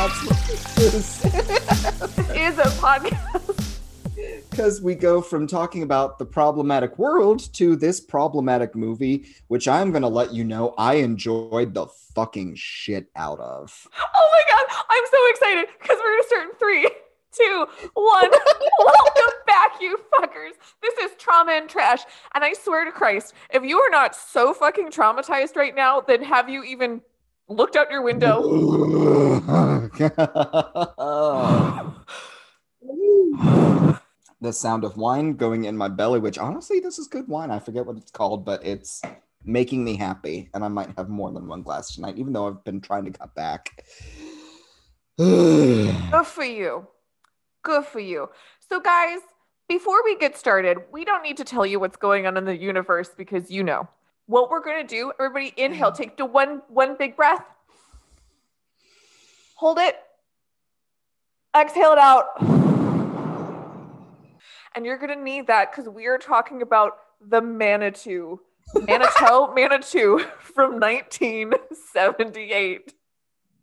That's what this is. A podcast. Because we go from talking about the problematic world to this problematic movie, which I'm going to let you know I enjoyed the fucking shit out of. Oh my god, I'm so excited because we're gonna start in three, two, one. Welcome back, you fuckers. This is trauma and trash. And I swear to Christ, if you are not so fucking traumatized right now, then have you even looked out your window? the sound of wine going in my belly, which honestly, this is good wine. I forget what it's called, but it's making me happy. And I might have more than one glass tonight, even though I've been trying to cut back. Good for you. Good for you. So, guys, before we get started, we don't need to tell you what's going on in the universe because you know. What we're gonna do, everybody inhale, mm. take the one one big breath. Hold it. Exhale it out. And you're gonna need that because we are talking about the Manitou. Manitou, Manitou from 1978.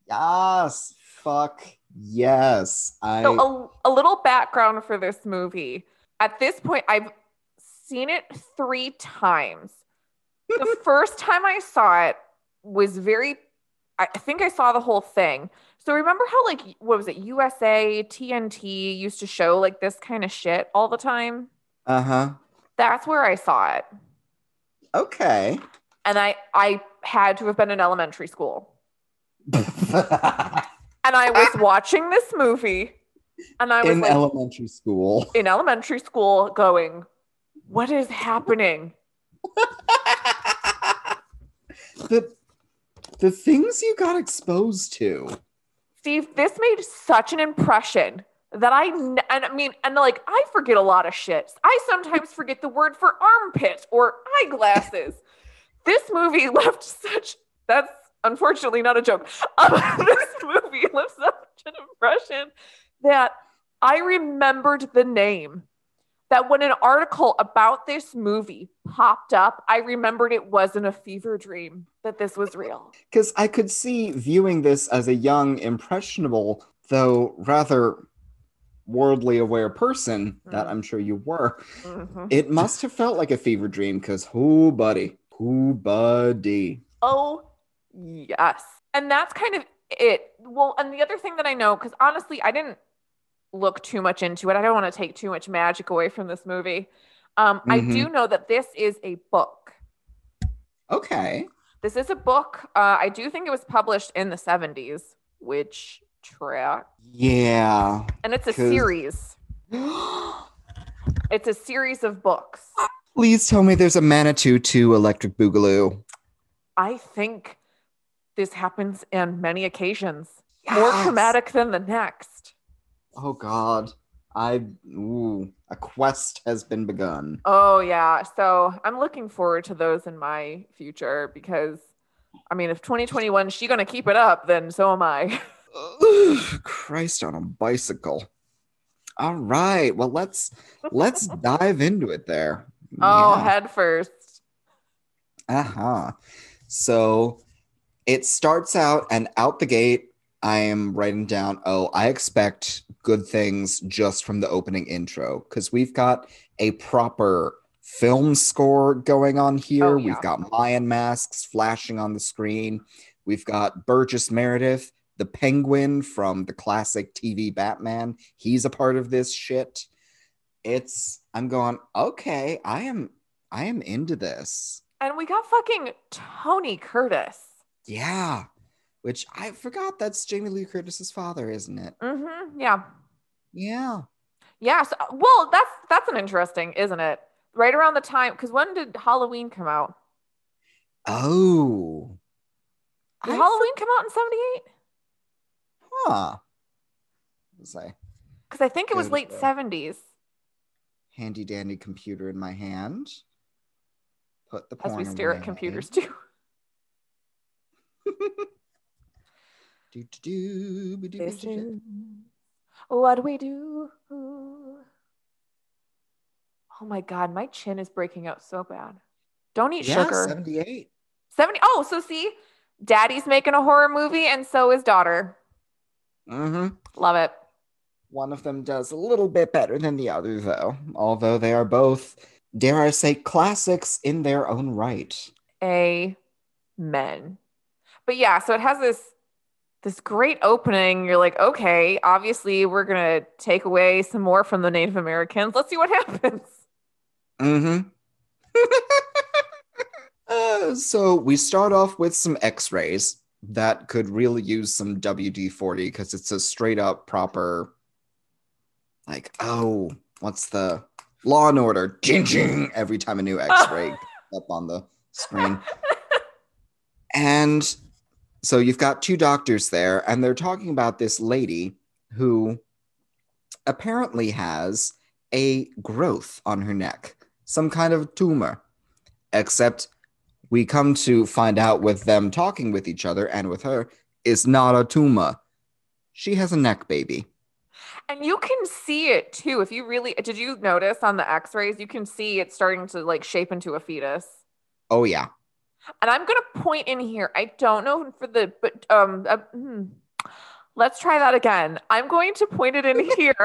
yes, fuck yes. I So a, a little background for this movie. At this point, I've seen it three times. The first time I saw it was very I think I saw the whole thing. So remember how like what was it? USA, TNT used to show like this kind of shit all the time? uh huh. That's where I saw it. Okay. And I I had to have been in elementary school. And I was watching this movie and I was in like elementary school. in elementary school going, what is happening? the the things you got exposed to. Steve, this made such an impression that I, n- and I mean, and like, I forget a lot of shit. I sometimes forget the word for armpit or eyeglasses. this movie left such, that's unfortunately not a joke. Um, this movie left such an impression that I remembered the name. That when an article about this movie popped up, I remembered it wasn't a fever dream, that this was real. Because I could see viewing this as a young, impressionable, though rather worldly aware person that Mhm. I'm sure you were. Mhm. It must have felt like a fever dream because who buddy? Who buddy? Oh, yes. And that's kind of it. Well, and the other thing that I know, because honestly, I didn't look too much into it. I don't want to take too much magic away from this movie. Um, I Mhm. do know that this is a book. Okay. This is a book. Uh, I do think it was published in the 70s, which track. Yeah. And it's a 'Cause- series. It's a series of books. Please tell me there's a Manitou 2 Electric Boogaloo. I think this happens on many occasions, more Yes. traumatic than the next. Oh God. I ooh, a quest has been begun. Oh yeah. So I'm looking forward to those in my future because I mean if 2021 is she gonna keep it up, then so am I. Christ on a bicycle. All right. Well, let's let's dive into it there. Oh, Yeah. head first. Uh-huh. So it starts out and out the gate, I am writing down, oh, I expect good things just from the opening intro because we've got a proper film score going on here. Oh, yeah. We've got Mayan masks flashing on the screen. We've got Burgess Meredith, the penguin from the classic TV Batman. He's a part of this shit. It's I'm going, okay, I am I am into this. And we got fucking Tony Curtis. Yeah. Which I forgot that's Jamie Lee Curtis's father, isn't it? Mm-hmm. Yeah. Yeah. Yeah. So, well, that's that's an interesting, isn't it? Right around the time, because when did Halloween come out? Oh. Did I Halloween come out in 78? Huh. Say Because I think it was late though. 70s. handy dandy computer in my hand. Put the As we stare at computers too. Do, do, do, This is what we do. Oh my god, my chin is breaking out so bad. Don't eat Yeah, sugar. 78. 70. Oh, so see, daddy's making a horror movie and so is daughter. Mm-hmm. Love it. One of them does a little bit better than the other, though, although they are both, dare I say, classics in their own right. Amen. But yeah, so it has this this great opening. You're like, okay, obviously we're gonna take away some more from the Native Americans. Let's see what happens. Mm-hmm. uh, so we start off with some X-rays that could really use some WD-40 because it's a straight up proper, like, oh, what's the Law and Order? Jing jing every time a new X-ray up on the screen. And so you've got two doctors there, and they're talking about this lady who apparently has a growth on her neck, some kind of tumor. Except we come to find out with them talking with each other and with her, it's not a tumor. She has a neck baby. And you can see it too. If you really did you notice on the x-rays, you can see it starting to like shape into a fetus. Oh, yeah. And I'm gonna point in here. I don't know for the but um uh, hmm. let's try that again. I'm going to point it in here.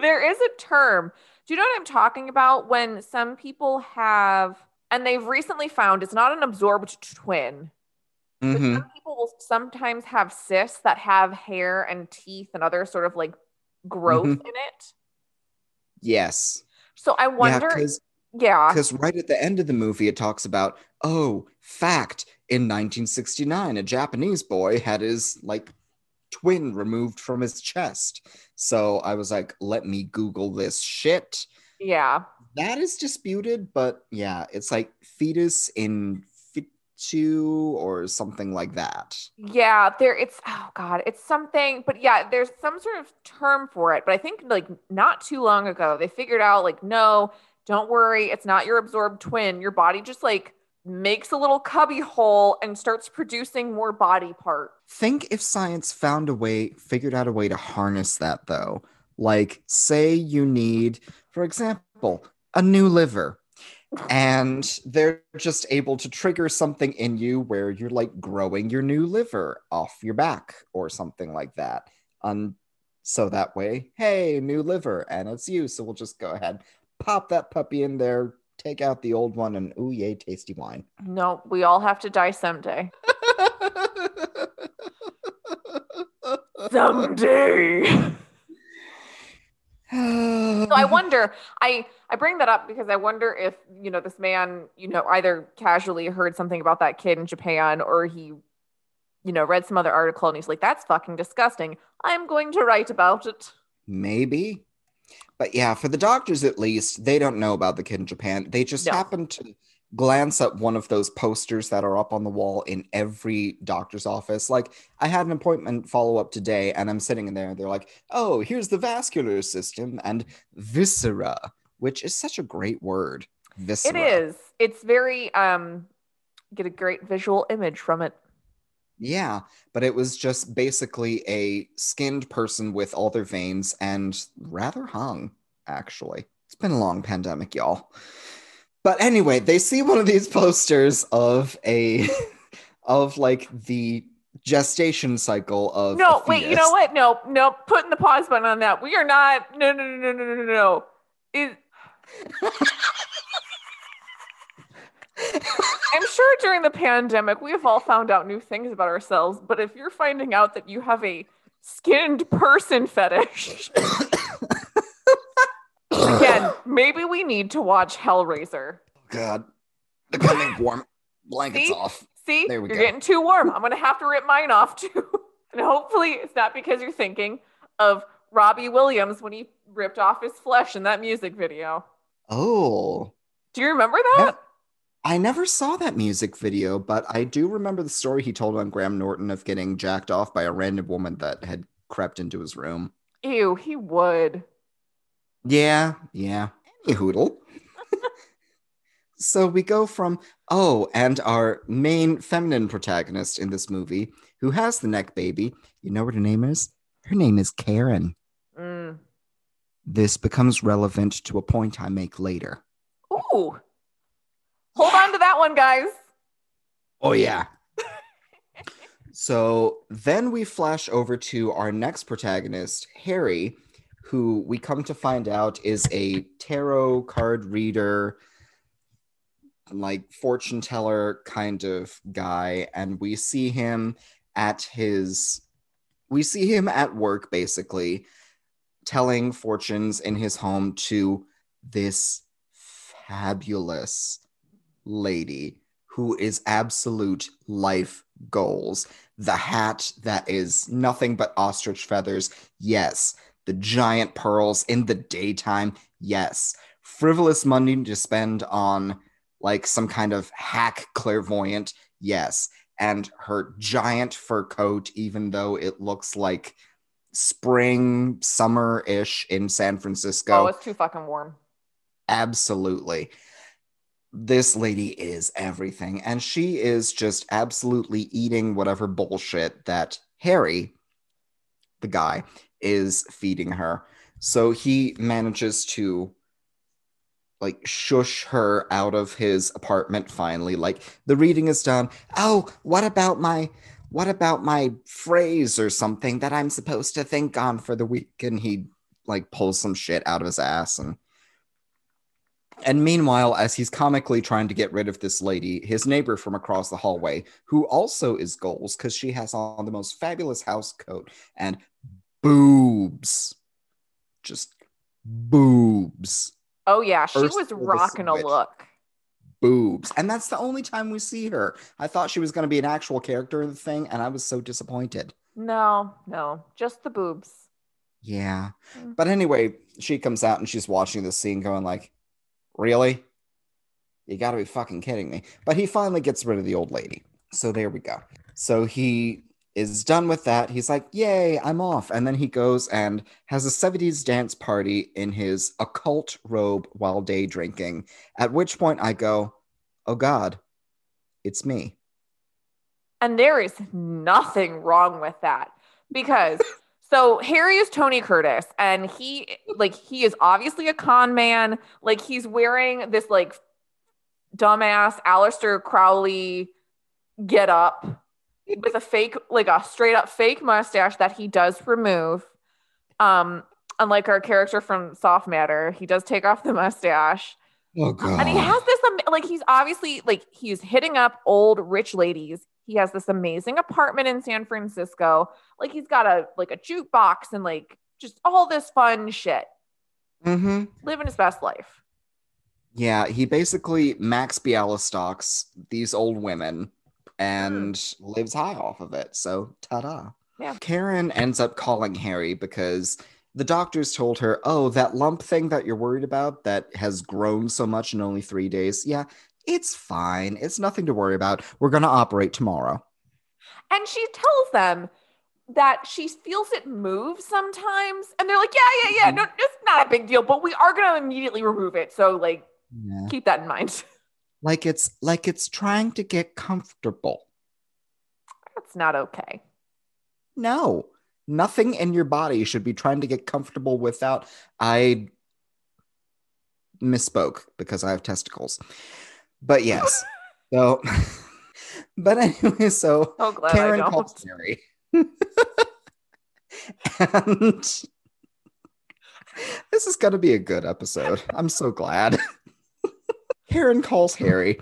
there is a term. Do you know what I'm talking about? When some people have and they've recently found it's not an absorbed twin. But Mhm. some people will sometimes have cysts that have hair and teeth and other sort of like growth Mhm. in it. Yes. So I Yeah, wonder, because yeah, Because right at the end of the movie, it talks about, oh, fact, in 1969, a Japanese boy had his like twin removed from his chest. So I was like, let me Google this shit. yeah. That is disputed, but yeah, it's like fetus in fetu or something like that. Yeah, there it's oh god, it's something, but yeah, there's some sort of term for it. But I think like not too long ago, they figured out like, no, don't worry, it's not your absorbed twin. Your body just like makes a little cubby hole and starts producing more body parts. Think if science found a way, figured out a way to harness that though. Like, say you need, for example, a new liver, and they're just able to trigger something in you where you're like growing your new liver off your back or something like that. Um, so that way, hey, new liver, and it's you. So we'll just go ahead, pop that puppy in there, take out the old one, and ooh, yay, tasty wine. No, we all have to die someday. Someday. So I wonder, I I bring that up because I wonder if, you know, this man, you know, either casually heard something about that kid in Japan or he, you know, read some other article and he's like, that's fucking disgusting. I'm going to write about it. Maybe. But yeah, for the doctors at least, they don't know about the kid in Japan. They just No. happen to glance at one of those posters that are up on the wall in every doctor's office. Like, I had an appointment follow up today, and I'm sitting in there, and they're like, oh, here's the vascular system and viscera, which is such a great word. It Viscera. is. It's very um get a great visual image from it. Yeah, but it was just basically a skinned person with all their veins and rather hung, actually. It's been a long pandemic, y'all. But anyway, they see one of these posters of a of like the gestation cycle of No, wait, you know what? No, no, putting the pause button on that. We are not no no no no no no no. It I'm sure during the pandemic we have all found out new things about ourselves, but if you're finding out that you have a skinned person fetish, again, maybe we need to watch Hellraiser. God, becoming warm. Blankets See? off. See, There we you're go. getting too warm. I'm gonna have to rip mine off too. and hopefully it's not because you're thinking of Robbie Williams when he ripped off his flesh in that music video. Oh, Do you remember that? I never saw that music video, but I do remember the story he told on Graham Norton of getting jacked off by a random woman that had crept into his room. Ew, he would. Yeah, yeah. Any hoodle. so we go from, oh, and our main feminine protagonist in this movie, who has the neck baby, you know what her name is? Her name is Karen. Mm. This becomes relevant to a point I make later. Ooh. That one, guys. Oh, yeah. So then we flash over to our next protagonist, Harry, who we come to find out is a tarot card reader, like fortune teller kind of guy. And we see him at his, we see him at work basically telling fortunes in his home to this fabulous lady who is absolute life goals. The hat that is nothing but ostrich feathers, yes. The giant pearls in the daytime, yes. Frivolous money to spend on like some kind of hack clairvoyant, yes. And her giant fur coat, even though it looks like spring, summer ish in San Francisco. Oh, it's too fucking warm. Absolutely. This lady is everything. And she is just absolutely eating whatever bullshit that Harry, the guy, is feeding her. So he manages to like shush her out of his apartment finally. Like the reading is done. Oh, what about my what about my phrase or something that I'm supposed to think on for the week? And he like pulls some shit out of his ass and and meanwhile, as he's comically trying to get rid of this lady, his neighbor from across the hallway, who also is goals because she has on the most fabulous house coat and boobs, just boobs. Oh yeah, she was rocking a look. Boobs, and that's the only time we see her. I thought she was going to be an actual character in the thing, and I was so disappointed. No, no, just the boobs. Yeah, mm. but anyway, she comes out and she's watching the scene, going like, Really? You got to be fucking kidding me. But he finally gets rid of the old lady. So there we go. So he is done with that. He's like, Yay, I'm off. And then he goes and has a 70s dance party in his occult robe while day drinking. At which point I go, Oh God, it's me. And there is nothing wrong with that because so Harry is Tony Curtis, and he like he is obviously a con man. Like he's wearing this like dumbass Aleister Crowley get up with a fake, like a straight up fake mustache that he does remove. Um, unlike our character from Soft Matter, he does take off the mustache. Oh god. And he has this like he's obviously like he's hitting up old rich ladies. He has this amazing apartment in San Francisco. Like he's got a like a jukebox and like just all this fun shit. Mm-hmm. Living his best life. Yeah, he basically Max Bialystocks these old women and mm. lives high off of it. So ta-da. Yeah. Karen ends up calling Harry because the doctors told her, Oh, that lump thing that you're worried about that has grown so much in only three days. Yeah, it's fine. It's nothing to worry about. We're going to operate tomorrow. And she tells them that she feels it move sometimes. And they're like, yeah, yeah, yeah, mm-hmm. no, it's not a big deal, but we are going to immediately remove it. So, like, yeah. keep that in mind. Like it's like it's trying to get comfortable. That's not okay. No, nothing in your body should be trying to get comfortable without. I misspoke because I have testicles. But yes. so, but anyway, so oh, glad Karen I calls Harry. and this is going to be a good episode. I'm so glad. Karen calls Harry,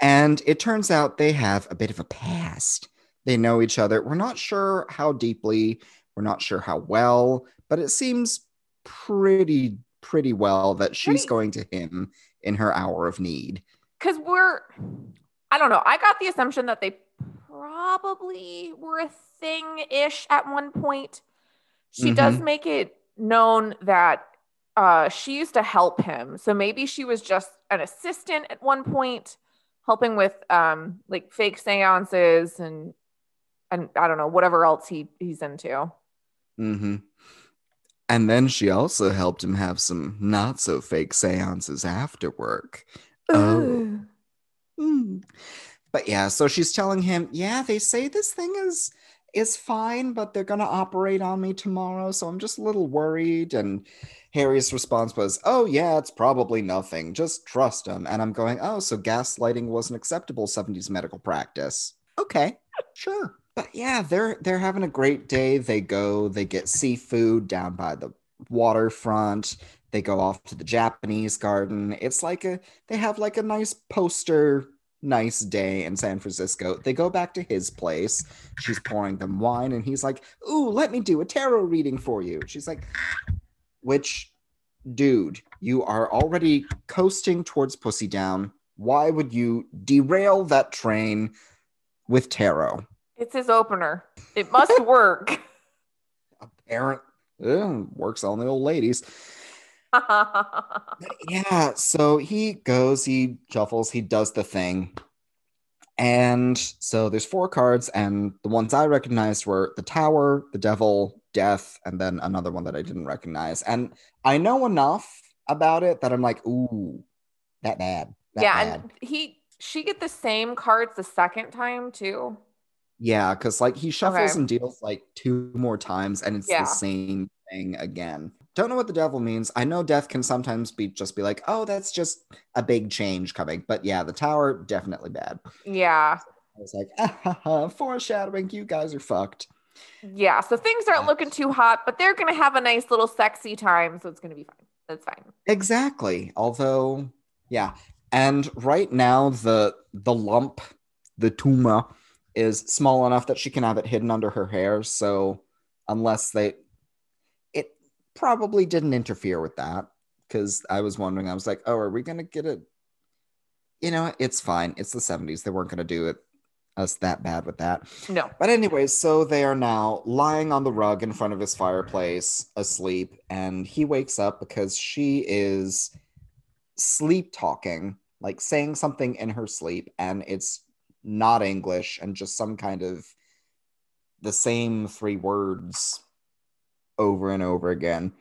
and it turns out they have a bit of a past. They know each other. We're not sure how deeply, we're not sure how well, but it seems pretty, pretty well that she's pretty. going to him in her hour of need because we're I don't know. I got the assumption that they probably were a thing ish at one point. She mm-hmm. does make it known that uh, she used to help him. So maybe she was just an assistant at one point, helping with um, like fake seances and and I don't know whatever else he he's into. Mm-hmm. And then she also helped him have some not so fake seances after work. Oh. Mm. But yeah, so she's telling him, yeah, they say this thing is is fine, but they're gonna operate on me tomorrow, so I'm just a little worried. And Harry's response was, Oh yeah, it's probably nothing. Just trust him. And I'm going, Oh, so gaslighting was an acceptable 70s medical practice. Okay, sure. But yeah, they're they're having a great day. They go, they get seafood down by the waterfront. They go off to the Japanese garden. It's like a they have like a nice poster nice day in San Francisco. They go back to his place. She's pouring them wine and he's like, "Ooh, let me do a tarot reading for you." She's like, "Which dude, you are already coasting towards Pussy Down. Why would you derail that train with tarot?" It's his opener. It must work. Apparent eh, works on the old ladies. yeah, so he goes, he shuffles, he does the thing. And so there's four cards, and the ones I recognized were the Tower, the Devil, Death, and then another one that I didn't recognize. And I know enough about it that I'm like, ooh, that bad. That yeah, bad. and he she get the same cards the second time too. Yeah, because like he shuffles Okay. and deals like two more times, and it's Yeah. the same thing again. Don't know what the devil means. I know death can sometimes be just be like, oh, that's just a big change coming. But yeah, the tower definitely bad. Yeah. I was like, ah, ha, ha, foreshadowing. You guys are fucked. Yeah. So things aren't looking too hot, but they're gonna have a nice little sexy time, so it's gonna be fine. That's fine. Exactly. Although, yeah. And right now, the the lump, the tumor, is small enough that she can have it hidden under her hair. So unless they, it probably didn't interfere with that. Because I was wondering, I was like, oh, are we gonna get it? You know, it's fine. It's the '70s. They weren't gonna do it us that bad with that. No. But anyways, so they are now lying on the rug in front of his fireplace, asleep, and he wakes up because she is sleep talking, like saying something in her sleep, and it's not English and just some kind of the same three words over and over again.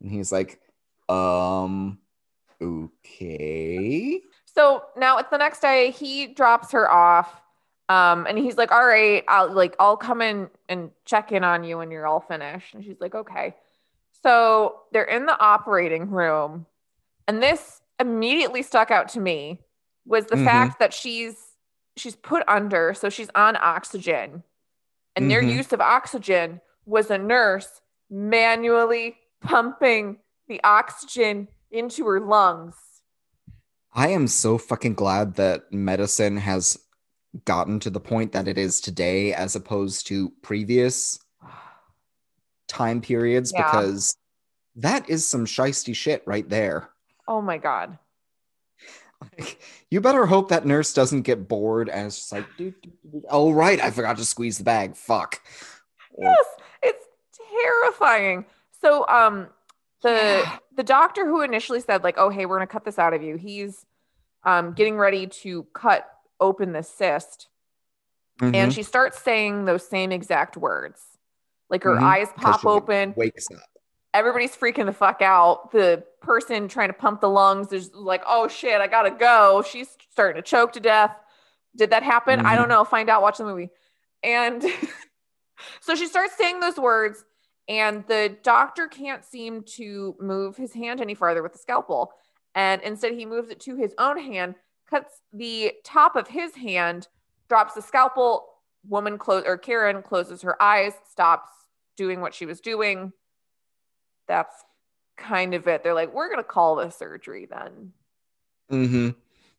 And he's like, um, okay. So now it's the next day. He drops her off, um, and he's like, "All right, I'll like I'll come in and check in on you when you're all finished." And she's like, "Okay." So they're in the operating room, and this immediately stuck out to me was the Mhm. fact that she's she's put under, so she's on oxygen, and their Mhm. use of oxygen was a nurse manually pumping the oxygen into her lungs. I am so fucking glad that medicine has gotten to the point that it is today as opposed to previous time periods Yeah. because that is some shisty shit right there. Oh my god. Like, you better hope that nurse doesn't get bored and it's just like, "Doot, doot, doot, doot. oh, right, I forgot to squeeze the bag. Fuck. Yes, it's terrifying. So um the Yeah. the doctor who initially said like, "Oh, hey, we're going to cut this out of you." He's um getting ready to cut open the cyst and Mhm. she starts saying those same exact words. Like her Mhm. eyes pop open. wakes up. Everybody's freaking the fuck out. The person trying to pump the lungs is like, "Oh shit, I got to go." She's starting to choke to death. Did that happen? I Mhm. don't know. Find out watch the movie. And so she starts saying those words and the doctor can't seem to move his hand any farther with the scalpel. And instead he moves it to his own hand, cuts the top of his hand, drops the scalpel. Woman close or Karen closes her eyes, stops doing what she was doing. That's kind of it. They're like, we're gonna call this surgery then. Mm-hmm.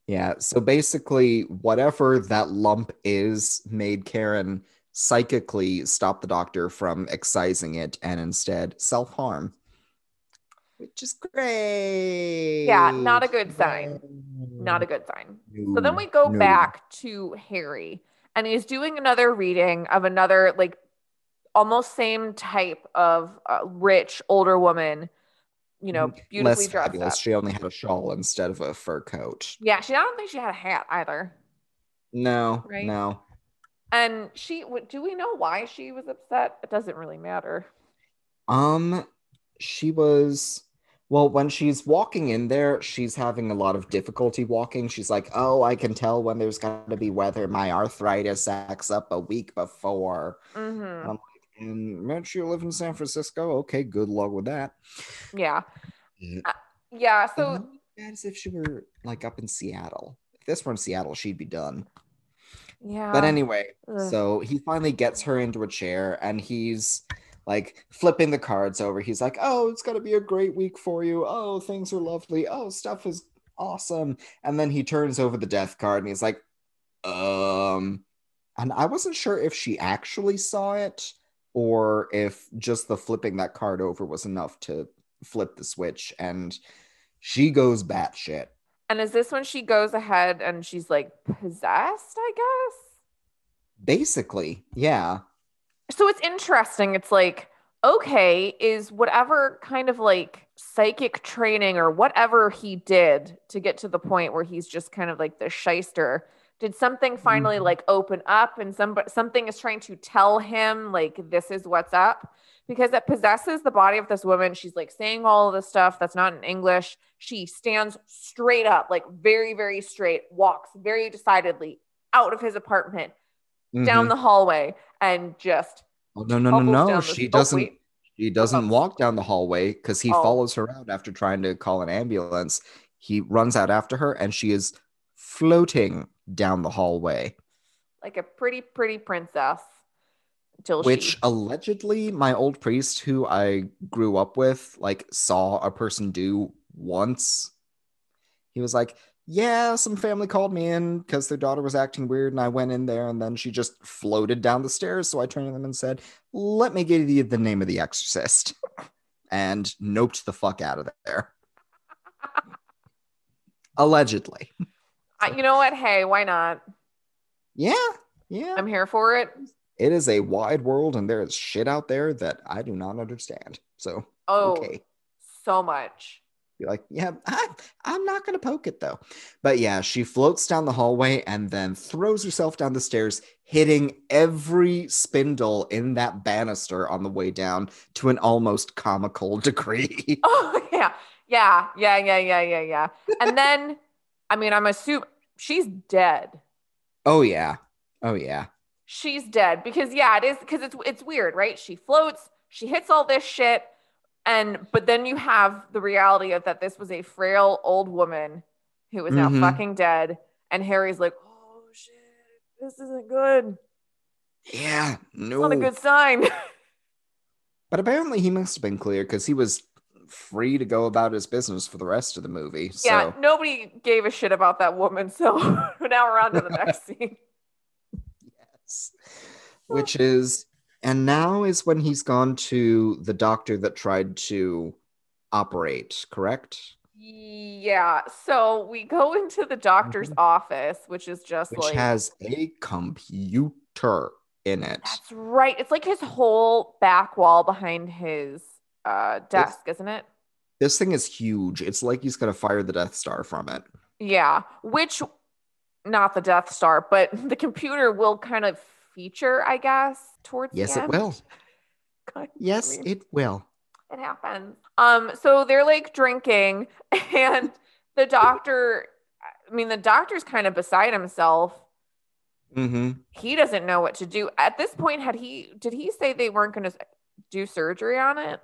Yeah. So basically, whatever that lump is made Karen psychically stop the doctor from excising it and instead self harm, which is great. Yeah, not a good sign. Not a good sign. So then we go No. back to Harry, and he's doing another reading of another, like, almost same type of uh, rich older woman, you know, beautifully Mm-hmm. Less dressed fabulous. up. She only had a shawl instead of a fur coat. Yeah, she. I don't think she had a hat either. No, Right. no. And she. Do we know why she was upset? It doesn't really matter. Um, she was well when she's walking in there, she's having a lot of difficulty walking. She's like, "Oh, I can tell when there's got to be weather. My arthritis acts up a week before." hmm Um, And Mitch, you live in San Francisco. Okay, good luck with that. Yeah. Mm. Uh, yeah. So as if she were like up in Seattle. If this were in Seattle, she'd be done. Yeah. But anyway, Ugh. so he finally gets her into a chair and he's like flipping the cards over. He's like, Oh, it's going to be a great week for you. Oh, things are lovely. Oh, stuff is awesome. And then he turns over the death card and he's like, Um, and I wasn't sure if she actually saw it or if just the flipping that card over was enough to flip the switch. And she goes batshit. And is this when she goes ahead and she's like possessed, I guess? Basically, yeah. So it's interesting. It's like, okay, is whatever kind of like psychic training or whatever he did to get to the point where he's just kind of like the shyster, did something finally Mhm. like open up and some something is trying to tell him like this is what's up? Because it possesses the body of this woman. She's like saying all of this stuff that's not in English. She stands straight up, like very, very straight, walks very decidedly out of his apartment, down Mhm. the hallway, and just Oh, no, no, no, no. She oh, doesn't. wait. She doesn't Oh. walk down the hallway because he Oh. follows her out after trying to call an ambulance. He runs out after her, and she is floating down the hallway, like a pretty, pretty princess. Which she, allegedly my old priest, who I grew up with, like saw a person do once. He was like, "Yeah, some family called me in because their daughter was acting weird, and I went in there, and then she just floated down the stairs. So I turned to them and said, "Let me give you the name of the exorcist," and noped the fuck out of there. Allegedly, you know what? Hey, why not? yeah, yeah. I'm here for it. it is a wide world, and there is shit out there that I do not understand. So Oh, okay. so much. Be like, yeah, I, I'm not going to poke it though. But yeah, she floats down the hallway and then throws herself down the stairs, hitting every spindle in that banister on the way down to an almost comical degree. Oh yeah, yeah, yeah, yeah, yeah, yeah, yeah. And then, I mean, I'm assuming she's dead. oh, yeah. Oh, yeah. She's dead because yeah, it is because it's it's weird, right? She floats, she hits all this shit, and but then you have the reality of that this was a frail old woman who is now Mhm. fucking dead, and Harry's like, oh shit, this isn't good. Yeah. No. Not a good sign. But apparently he must have been clear because he was free to go about his business for the rest of the movie. So Yeah, nobody gave a shit about that woman. So now we're on to the next scene. Yes. Which is, and now is when he's gone to the doctor that tried to operate, correct? Yeah. So we go into the doctor's Mhm. office, which is just Which like has a computer in it. that's right. It's like his whole back wall behind his uh desk, isn't it? This thing is huge. It's like he's going to fire the Death Star from it. Yeah. Which not the Death Star, but the computer will kind of feature, I guess, towards Yes, it will. God, Yes, I mean, it will. it happens. Um, so they're like drinking, and the doctor, I mean, the doctor's kind of beside himself. hmm He doesn't know what to do. At this point, had he did he say they weren't gonna do surgery on it?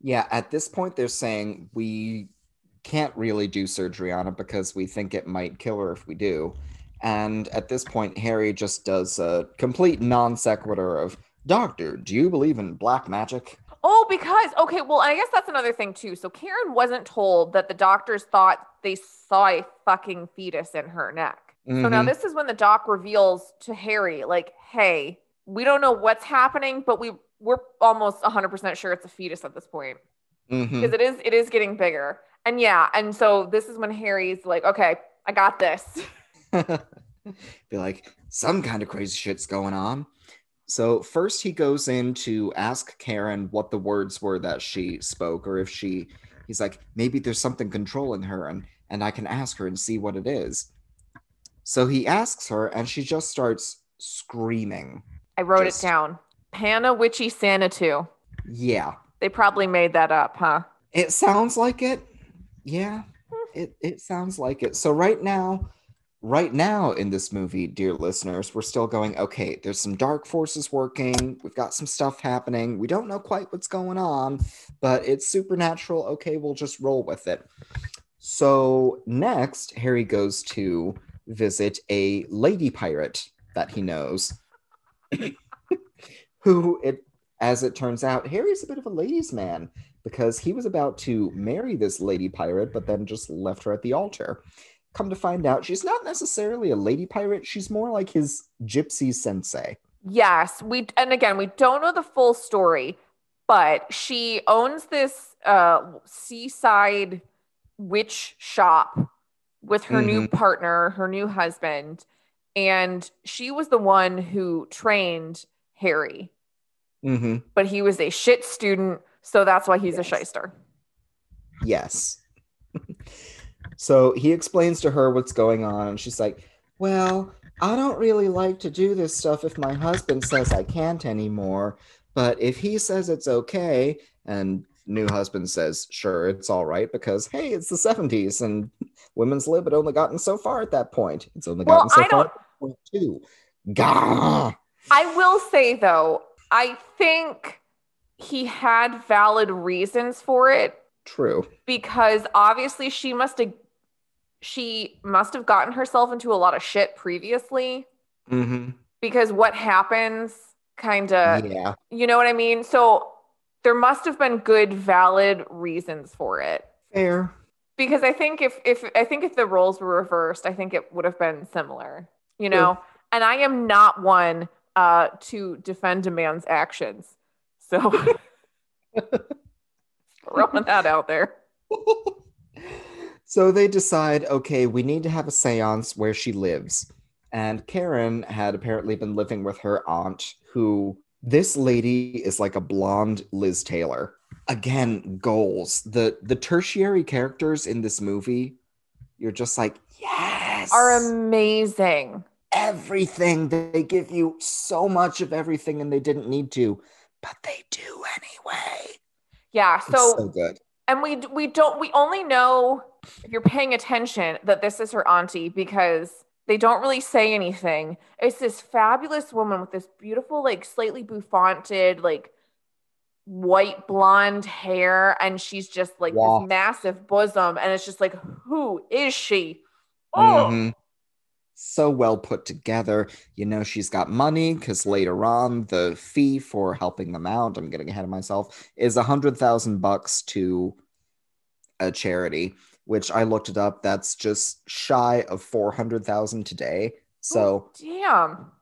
Yeah, at this point, they're saying we can't really do surgery on it because we think it might kill her if we do. And at this point, Harry just does a complete non sequitur of, Doctor, do you believe in black magic? Oh, because okay, well, I guess that's another thing too. So Karen wasn't told that the doctors thought they saw a fucking fetus in her neck. So now Mhm. this is when the doc reveals to Harry, like, hey, we don't know what's happening, but we we're almost 100% sure it's a fetus at this point Mhm. because it is it is getting bigger. And yeah, and so this is when Harry's like, okay, I got this. Be like, some kind of crazy shit's going on. So first he goes in to ask Karen what the words were that she spoke, or if she he's like, maybe there's something controlling her and and I can ask her and see what it is. So he asks her and she just starts screaming. I wrote Just- it down. Panna Witchy Sanatu. Yeah. They probably made that up, huh? It sounds like it. Yeah. It it sounds like it. So right now, right now in this movie, dear listeners, we're still going, okay, there's some dark forces working. We've got some stuff happening. We don't know quite what's going on, but it's supernatural. Okay, we'll just roll with it. So next, Harry goes to visit a lady pirate that he knows. Who it as it turns out, Harry's a bit of a ladies' man because he was about to marry this lady pirate, but then just left her at the altar. Come to find out, she's not necessarily a lady pirate. She's more like his gypsy sensei. Yes, we and again we don't know the full story, but she owns this uh, seaside witch shop with her new partner, her new husband, and she was the one who trained Harry. Mm-hmm. But he was a shit student, so that's why he's a shyster. Yes. so he explains to her what's going on, and she's like, Well, I don't really like to do this stuff if my husband says I can't anymore. But if he says it's okay, and new husband says, Sure, it's all right, because hey, it's the 70s and women's lib had only gotten so far at that point. It's only Well, gotten so I far don't- at that point, too. Gah! I will say though, I think he had valid reasons for it True. because obviously she must have she must have gotten herself into a lot of shit previously Mm-hmm. because what happens kind of yeah. you know what I mean? So there must have been good valid reasons for it. Fair. Because I think if if I think if the roles were reversed, I think it would have been similar, you know. And I am not one uh to defend a man's actions. So throwing that out there. so they decide okay, we need to have a seance where she lives. And Karen had apparently been living with her aunt, who this lady is like a blonde Liz Taylor. Again, goals. The the tertiary characters in this movie, you're just like, yes. Are amazing. Everything. They give you so much of everything and they didn't need to, but they do anyway. Yeah. So, so good. and we we don't we only know if you're paying attention that this is her auntie because they don't really say anything. It's this fabulous woman with this beautiful, like slightly bouffanted, like white blonde hair, and she's just like Wow. this massive bosom, and it's just like, who is she? Oh, Mhm. So well put together. You know, she's got money because later on, the fee for helping them out, I'm getting ahead of myself, is a hundred thousand bucks to a charity, which I looked it up. That's just shy of 400,000 today. So, damn.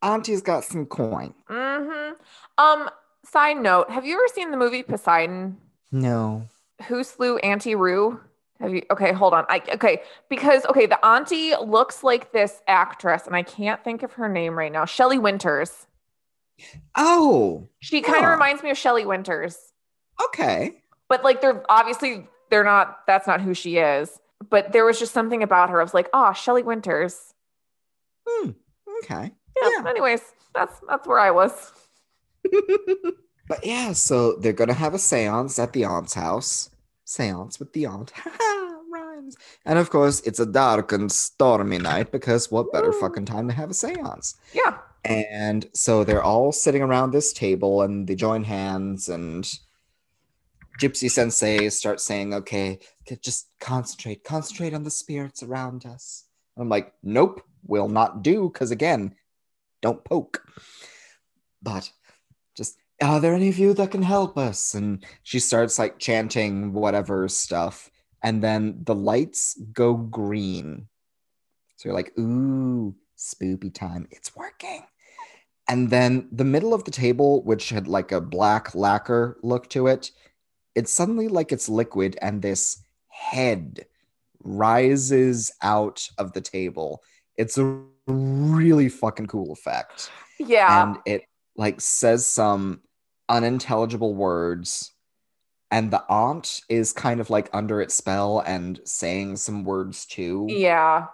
Auntie's got some coin. Mm-hmm. Um. Side note: Have you ever seen the movie Poseidon? No. Who slew Auntie Roo? Have you? Okay, hold on. I okay because okay, the auntie looks like this actress, and I can't think of her name right now. Shelley Winters. Oh, She kind of Huh. reminds me of Shelley Winters, okay. but like they're obviously they're not. That's not who she is. But there was just something about her. I was like, oh, Shelley Winters. Hmm. Okay. Yeah. Yeah. Anyways, that's that's where I was. But yeah, so they're gonna have a seance at the aunt's house. Seance with the aunt. And of course, it's a dark and stormy night because what better fucking time to have a seance? Yeah. And so they're all sitting around this table and they join hands and Gypsy Sensei starts saying, okay, just concentrate, concentrate on the spirits around us. I'm like, nope, will not do, because again, don't poke. But just, are there any of you that can help us? And she starts like chanting whatever stuff. And then the lights go green. So you're like, ooh, spoopy time. It's working. And then the middle of the table, which had like a black lacquer look to it, it's suddenly like it's liquid, and this head rises out of the table. It's a really fucking cool effect. Yeah. And it like says some unintelligible words. And the aunt is kind of like under its spell and saying some words too. Yeah.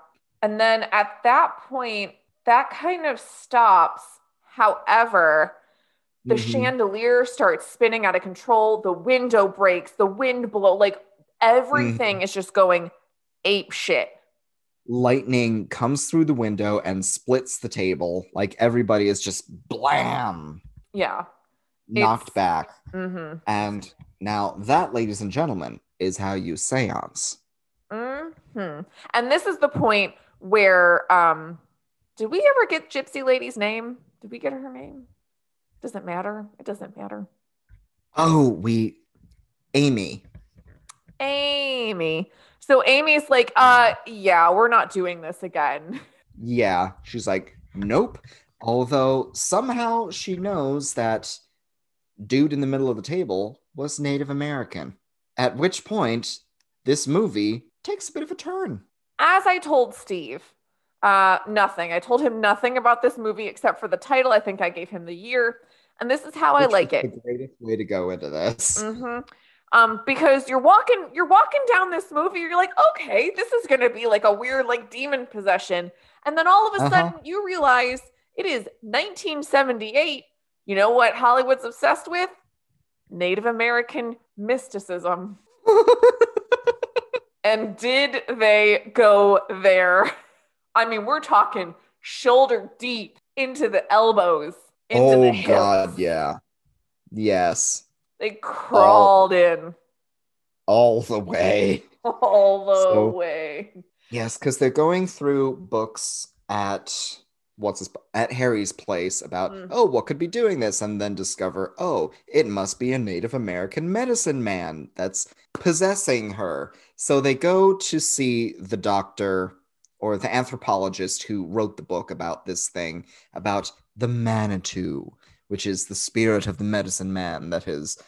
And then at that point, that kind of stops. However, the Mhm. chandelier starts spinning out of control. The window breaks. The wind blow. Like everything Mm-hmm. is just going ape shit. lightning comes through the window and splits the table. Like everybody is just blam, Yeah. knocked It's- back. Mm-hmm. And now that, ladies and gentlemen, is how you seance. hmm And this is the point where um, Did we ever get Gypsy Lady's name? Did we get her name? Doesn't matter. It doesn't matter. Oh, we Amy. Amy. So Amy's like, uh, yeah, we're not doing this again. Yeah, she's like, nope. Although somehow she knows that dude in the middle of the table was Native American. At which point, this movie takes a bit of a turn. As I told Steve, uh, nothing. I told him nothing about this movie except for the title. I think I gave him the year, and this is how I like it. The greatest way to go into this. hmm Um, because you're walking, you're walking down this movie, you're like, okay, this is gonna be like a weird, like demon possession, and then all of a Uh-huh. sudden you realize it is 1978. You know what Hollywood's obsessed with? Native American mysticism. And did they go there? I mean, we're talking shoulder deep into the elbows, into oh the. God, yeah, yes, They crawled in all the way. all the So- way. Yes, because they're going through books at what's his at Harry's place about Mm. oh what could be doing this and then discover oh it must be a Native American medicine man that's possessing her. So they go to see the doctor or the anthropologist who wrote the book about this thing about the Manitou, which is the spirit of the medicine man that has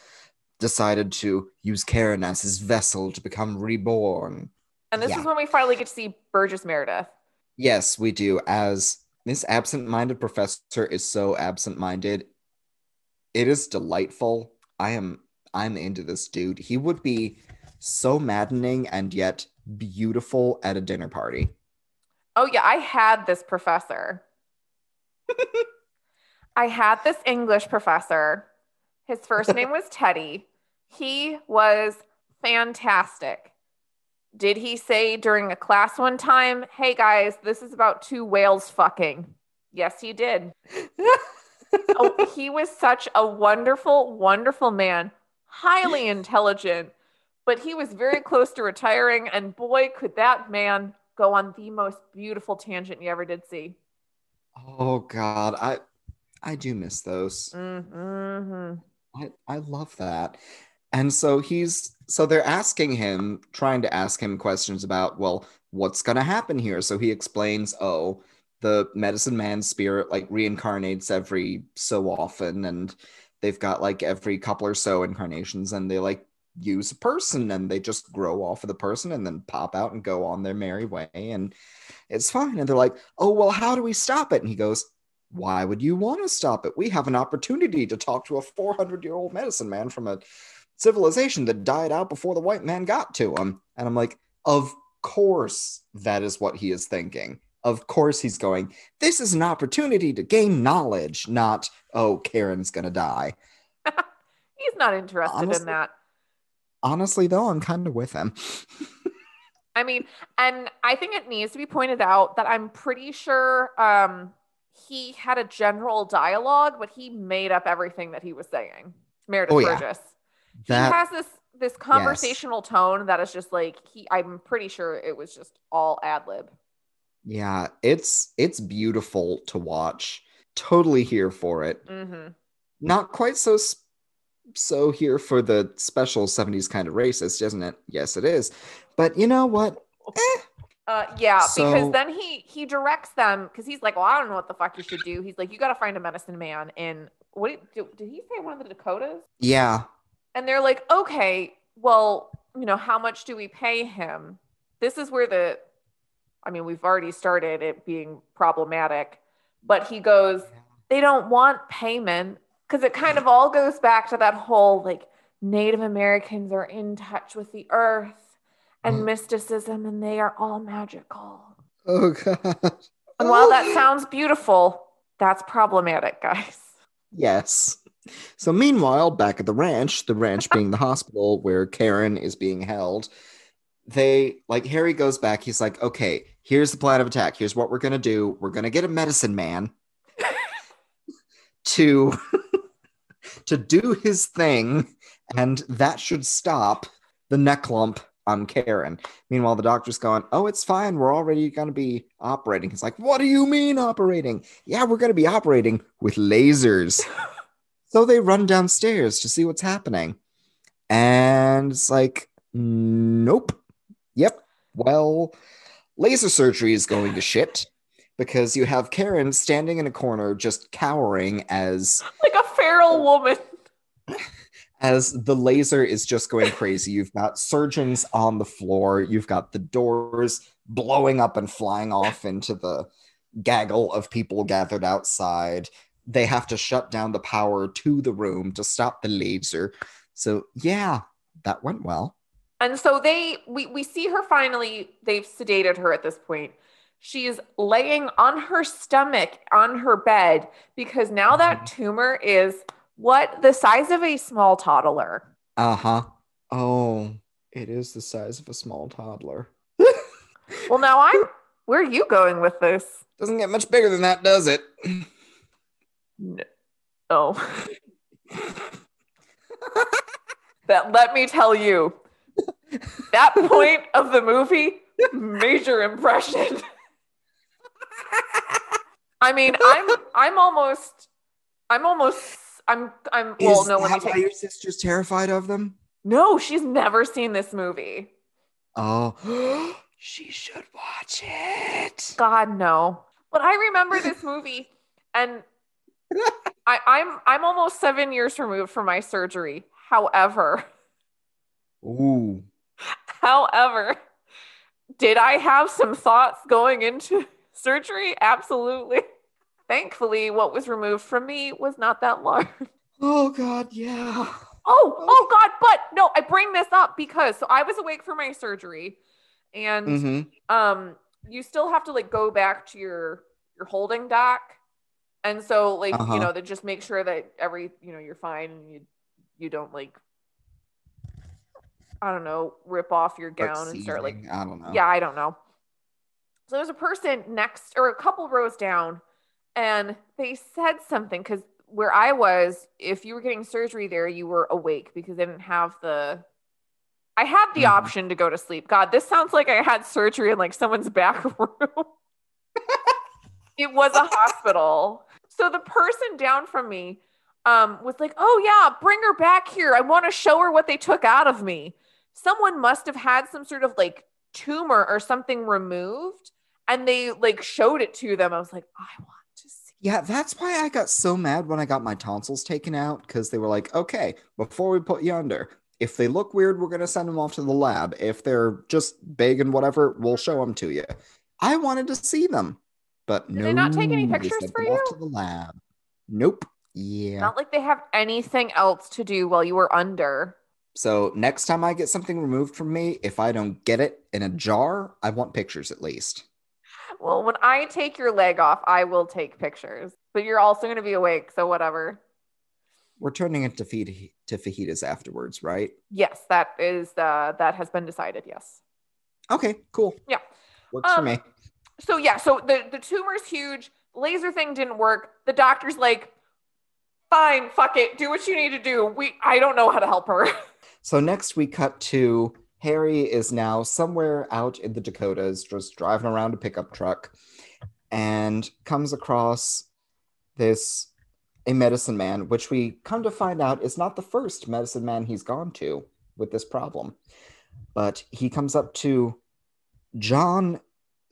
decided to use Karen as his vessel to become reborn. And this Yeah. is when we finally get to see Burgess Meredith. Yes, we do. As this absent minded professor is so absent minded, it is delightful. I am I'm into this dude. He would be so maddening and yet beautiful at a dinner party. Oh yeah, I had this professor. I had this English professor. His first name was Teddy. He was fantastic. Did he say during a class one time, "Hey guys, this is about two whales fucking"? Yes, he did. oh, he was such a wonderful, wonderful man, highly intelligent, but he was very close to retiring. And boy, could that man go on the most beautiful tangent you ever did see. Oh god, I I do miss those. Mm-hmm. I, I love that. And so he's so they're asking him, trying to ask him questions about, well, what's gonna happen here? So he explains, oh, the medicine man spirit like reincarnates every so often, and they've got like every couple or so incarnations, and they like use a person and they just grow off of the person and then pop out and go on their merry way and it's fine. And they're like, oh well, how do we stop it? And he goes, why would you want to stop it? We have an opportunity to talk to a 400 year old medicine man from a civilization that died out before the white man got to him. And I'm like, of course, that is what he is thinking. Of course, he's going, this is an opportunity to gain knowledge, not, oh, Karen's going to die. He's not interested in that. Honestly, though, I'm kind of with him. I mean, and I think it needs to be pointed out that I'm pretty sure um, he had a general dialogue, but he made up everything that he was saying. Meredith Oh, yeah. That he has this this conversational tone that is just like he. I'm pretty sure it was just all ad lib. yeah, it's it's beautiful to watch. Totally here for it. hmm not quite so so here for the special 70s kind of racist isn't it yes it is but you know what Eh, Uh, yeah, So- because then he he directs them because he's like, well, I don't know what the fuck you should do. He's like, you got to find a medicine man in what did, did he say one of the Dakotas? yeah And they're like, okay, well, you know, how much do we pay him? This is where the, I mean, we've already started it being problematic, but he goes, they don't want payment because it kind of all goes back to that whole like Native Americans are in touch with the earth and Mm. mysticism and they are all magical. oh god And while that sounds beautiful, that's problematic, guys. yes so meanwhile back at the ranch the ranch being the hospital where karen is being held they like harry goes back he's like okay here's the plan of attack here's what we're gonna do we're gonna get a medicine man to to do his thing and that should stop the neck lump on Karen. Meanwhile, the doctor's going, Oh, it's fine. We're already going to be operating. He's like, What do you mean operating? Yeah, we're going to be operating with lasers. so they run downstairs to see what's happening. And it's like, Nope. Yep. Well, laser surgery is going to shit because you have Karen standing in a corner just cowering as like a feral woman. as the laser is just going crazy. You've got surgeons on the floor, you've got the doors blowing up and flying off into the gaggle of people gathered outside. They have to shut down the power to the room to stop the laser. So, yeah, that went well. And so they we we see her finally they've sedated her at this point. She's laying on her stomach on her bed because now that Mhm. tumor is what the size of a small toddler. Uh huh. Oh, it is the size of a small toddler. Well, now I'm where are you going with this? Doesn't get much bigger than that, does it? Oh. that let me tell you. That point of the movie, major impression. I mean, I'm I'm almost I'm almost I'm I'm well is no let me why your sister's terrified of them? No, she's never seen this movie. Oh, she should watch it. God no. But I remember this movie and I, I'm I'm almost seven years removed from my surgery. However, Ooh. however, did I have some thoughts going into surgery? Absolutely. Thankfully, what was removed from me was not that large. Oh God, yeah. Oh, oh God, but no, I bring this up because so I was awake for my surgery and Mm-hmm. um you still have to like go back to your your holding dock and so like Uh-huh. you know to just make sure that every you know you're fine and you you don't like i don't know rip off your gown and start like I don't know. yeah i don't know so there's a person next or a couple rows down and they said something because where i was if you were getting surgery there you were awake because they didn't have the i had the Mhm. option to go to sleep god this sounds like i had surgery in like someone's back room it was a hospital so the person down from me um, was like oh yeah bring her back here. I want to show her what they took out of me. Someone must have had some sort of like tumor or something removed and they like showed it to them. I was like i want to see Yeah, that's why I got so mad when I got my tonsils taken out because they were like, okay, before we put you under, if they look weird, we're gonna send them off to the lab. If they're just big and whatever, we'll show them to you. I wanted to see them, but Did no. they not take any pictures for you? to the lab. Nope. Yeah. not like they have anything else to do while you were under So next time I get something removed from me, if I don't get it in a jar, I want pictures at least. well when i take your leg off i will take pictures but you're also going to be awake so whatever We're turning it to feed to fajitas afterwards, right? yes that is uh that has been decided yes Okay, cool. Yeah. Works for Um, me. So yeah so the the tumor's huge laser thing didn't work. The doctor's like fine fuck it do what you need to do. We i don't know how to help her. So next we cut to Harry is now somewhere out in the Dakotas, just driving around a pickup truck, and comes across this a medicine man, which we come to find out is not the first medicine man he's gone to with this problem. But he comes up to John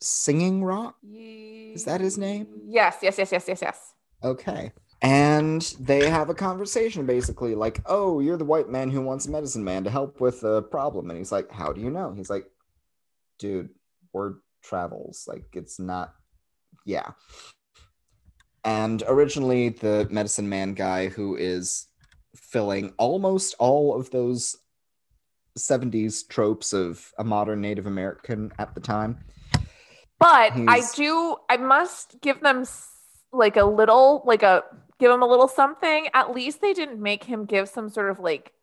Singing Rock. is that his name? yes yes yes yes yes yes Okay. And they have a conversation basically like, oh, you're the white man who wants a medicine man to help with the problem. And he's like, how do you know? He's like, dude, word travels. Like, it's not, yeah. And originally, the medicine man guy who is filling almost all of those 70s tropes of a modern Native American at the time. But I do, I must give them like a little, like a, give him a little something. At least they didn't make him give some sort of like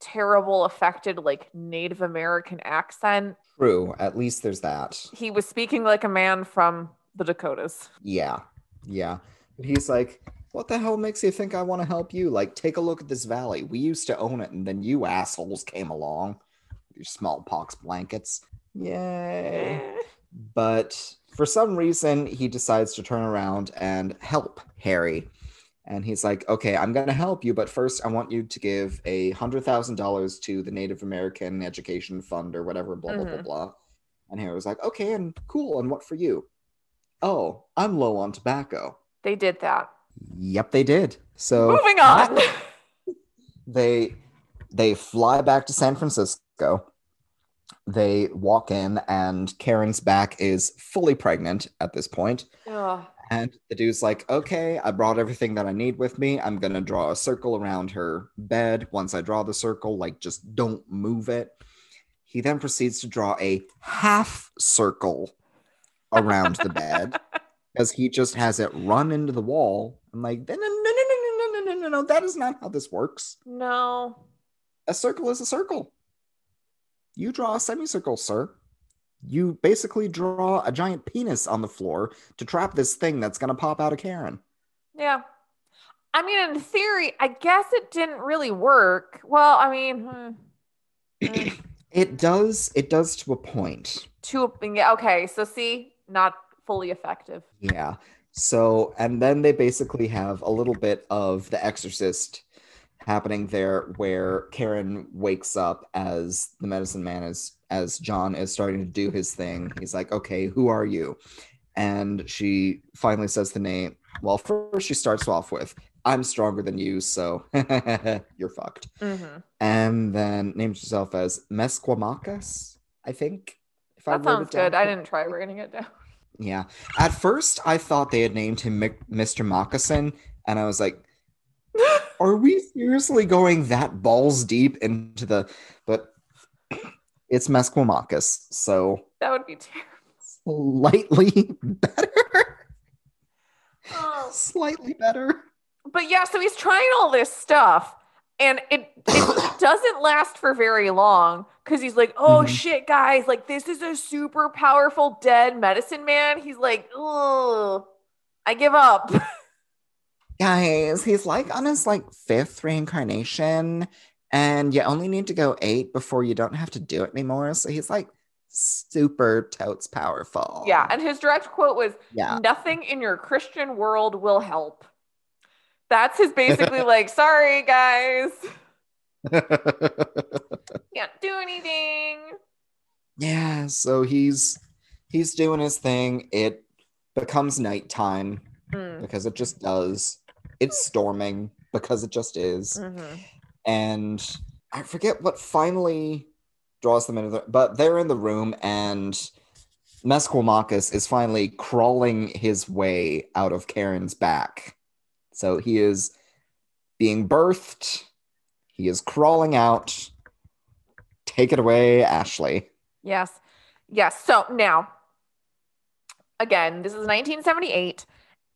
terrible, affected, like Native American accent. True. At least there's that. He was speaking like a man from the Dakotas. Yeah, yeah. But he's like, what the hell makes you think I want to help you? Like, take a look at this valley. We used to own it, and then you assholes came along. your smallpox blankets. Yay. Eh. But for some reason, he decides to turn around and help Harry. And he's like, okay, I'm going to help you, but first I want you to give a $100,000 to the Native American Education Fund or whatever, blah, blah, blah, Mhm. blah. And Harry was like, okay, and cool. And what for you? Oh, I'm low on tobacco. They did that. Yep, they did. So Moving on. they they fly back to San Francisco. They walk in, and Karen's back is fully pregnant at this point. Ugh. And the dude's like, okay, I brought everything that I need with me. I'm going to draw a circle around her bed. Once I draw the circle, like, just don't move it. He then proceeds to draw a half circle around the bed because he just has it run into the wall. I'm like, no, no, no, no, no, no, no, no, no, no. That is not how this works. no. A circle is a circle. You draw a semicircle, sir. You basically draw a giant penis on the floor to trap this thing that's going to pop out of Karen. Yeah. I mean, in theory, I guess it didn't really work. Well, I mean, hmm. It does. It does to a point. to yeah, okay. So see, not fully effective. Yeah. So, and then they basically have a little bit of The Exorcist happening there where Karen wakes up as the medicine man is as John is starting to do his thing. He's like, "Okay, who are you?" And she finally says the name. Well, first she starts off with, "I'm stronger than you, so you're fucked." hmm And then names herself as Misquamacus, I think. If I That wrote sounds it good. I didn't try writing it down. yeah. At first, I thought they had named him Mr. Moccasin, and I was like, "Are we seriously going that balls deep into the?" But it's Misquamacus, so That would be terrible. slightly better. Oh. slightly better. But yeah, so he's trying all this stuff, and it it doesn't last for very long because he's like, "Oh Mhm. shit, guys! Like this is a super powerful dead medicine man." He's like, "Oh, I give up." Guys, he's like on his like fifth reincarnation, and you only need to go eight before you don't have to do it anymore. So he's like super totes powerful. yeah, and his direct quote was, yeah. "Nothing in your Christian world will help." That's his basically like, "Sorry, guys, can't do anything." yeah, so he's he's doing his thing. It becomes nighttime Mm, because it just does. It's storming because it just is. mhm. And I forget what finally draws them into the but they're in the room and Misquamacus is finally crawling his way out of Karen's back. So he is being birthed. He is crawling out. Take it away, Ashley. Yes. Yes. So now, again, this is 1978,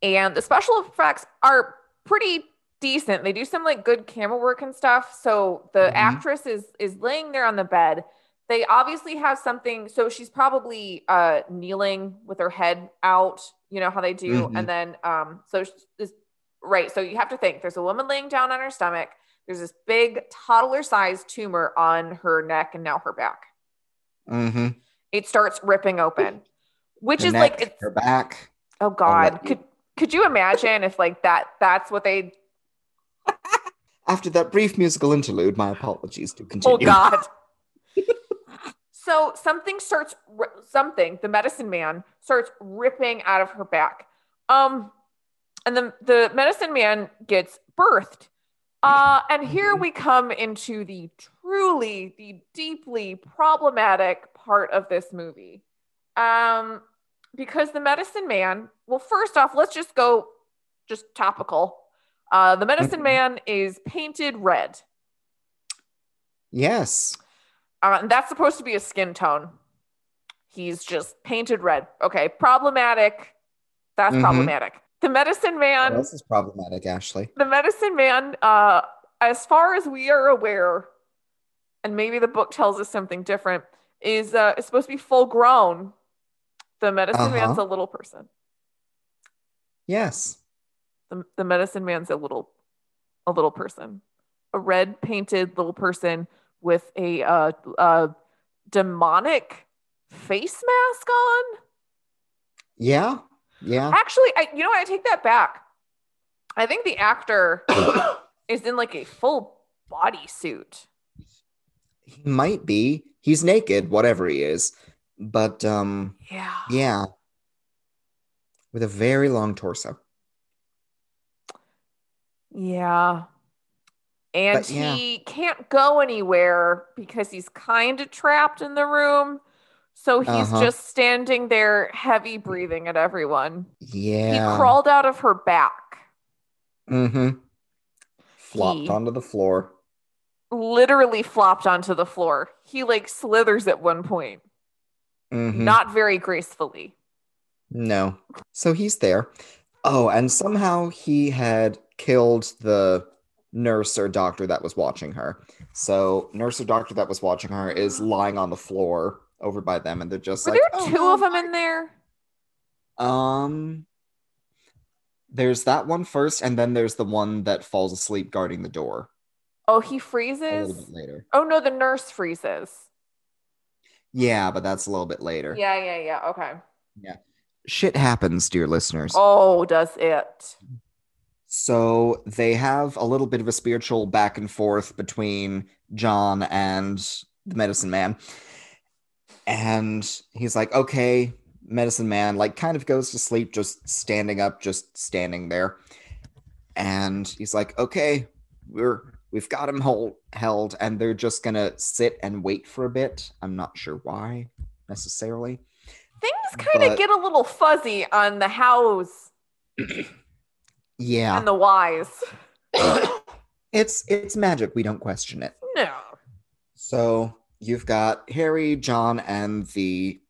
and the special effects are pretty decent. They do some like good camera work and stuff. So the Mhm. actress is is laying there on the bed. They obviously have something. So she's probably uh, kneeling with her head out. You know how they do, Mhm. and then um, so this right. So you have to think. There's a woman laying down on her stomach. There's this big toddler-sized tumor on her neck and now her back Mm-hmm. it starts ripping open which Her is neck, like it's, her back. oh god could could you imagine if like that that's what they After that brief musical interlude, my apologies to continue. oh god. So something starts something the medicine man starts ripping out of her back. Um and the the medicine man gets birthed. Uh and here we come into the truly the deeply problematic part of this movie. Um because the medicine man well first off let's just go just topical uh the medicine Mhm. man is painted red Yes. uh, and that's supposed to be a skin tone. He's just painted red. Okay, problematic. That's Mhm. problematic. The medicine man, else is problematic, Ashley? the medicine man, uh, as far as we are aware, and maybe the book tells us something different, is uh, is supposed to be full grown. The medicine man's a Uh-huh. little person. Yes. The, the medicine man's a little, a little person, a red painted little person with a uh, uh, demonic face mask on. Yeah. Yeah. Actually, I you know what? I take that back. I think the actor is in like a full body suit. He might be. He's naked, whatever he is. But um Yeah. yeah. With a very long torso. Yeah. And But, yeah. he can't go anywhere because he's kind of trapped in the room. So he's Uh-huh. just standing there, heavy breathing at everyone. Yeah. He crawled out of her back, Mm-hmm. Flopped He- onto the floor. literally flopped onto the floor. He like slithers at one point, Mhm. not very gracefully. No. So he's there. Oh, and somehow he had killed the nurse or doctor that was watching her. So nurse or doctor that was watching her is lying on the floor over by them, and they're just Were like, there "Oh, two no." of them in there? Um, there's that one first, and then there's the one that falls asleep guarding the door Oh, he a freezes. little bit later. Oh no, the nurse freezes. Yeah, but that's a little bit later. Yeah, yeah, yeah. Okay. Yeah. Shit happens, dear listeners. Oh, does it? So they have a little bit of a spiritual back and forth between John and the medicine man. And he's like, okay, medicine man, like kind of goes to sleep, just standing up, just standing there. And he's like, okay, we're we've got them hold, held, and they're just gonna sit and wait for a bit. I'm not sure why necessarily. Things kind of get a little fuzzy on the hows Yeah. and the whys. it's it's magic. We don't question it. No. So you've got Harry, John, and the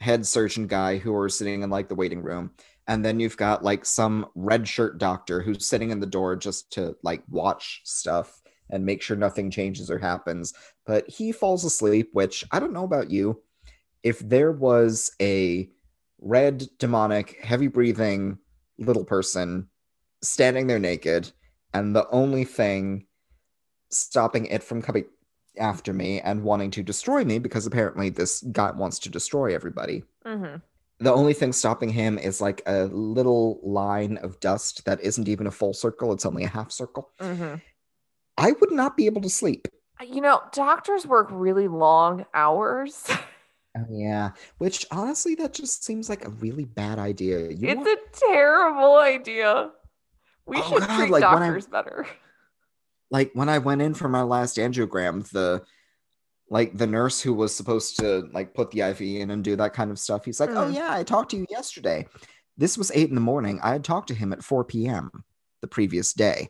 head surgeon guy who are sitting in like the waiting room. And then you've got like some red shirt doctor who's sitting in the door just to like watch stuff and make sure nothing changes or happens. But he falls asleep, which I don't know about you. If there was a red, demonic, heavy breathing little person standing there naked, and the only thing stopping it from coming after me and wanting to destroy me because apparently this guy wants to destroy everybody. hmm The only thing stopping him is like a little line of dust that isn't even a full circle, it's only a half circle. hmm I would not be able to sleep. You know, doctors work really long hours. Oh, yeah, which honestly, that just seems like a really bad idea. You it's want- a terrible idea. We Oh, should God, treat like, when I- doctors better. like when I went in for my last angiogram, the like the nurse who was supposed to like put the IV in and do that kind of stuff, he's like, "Oh Mm. yeah, I talked to you yesterday. This was eight in the morning. I had talked to him at 4 p.m. the previous day.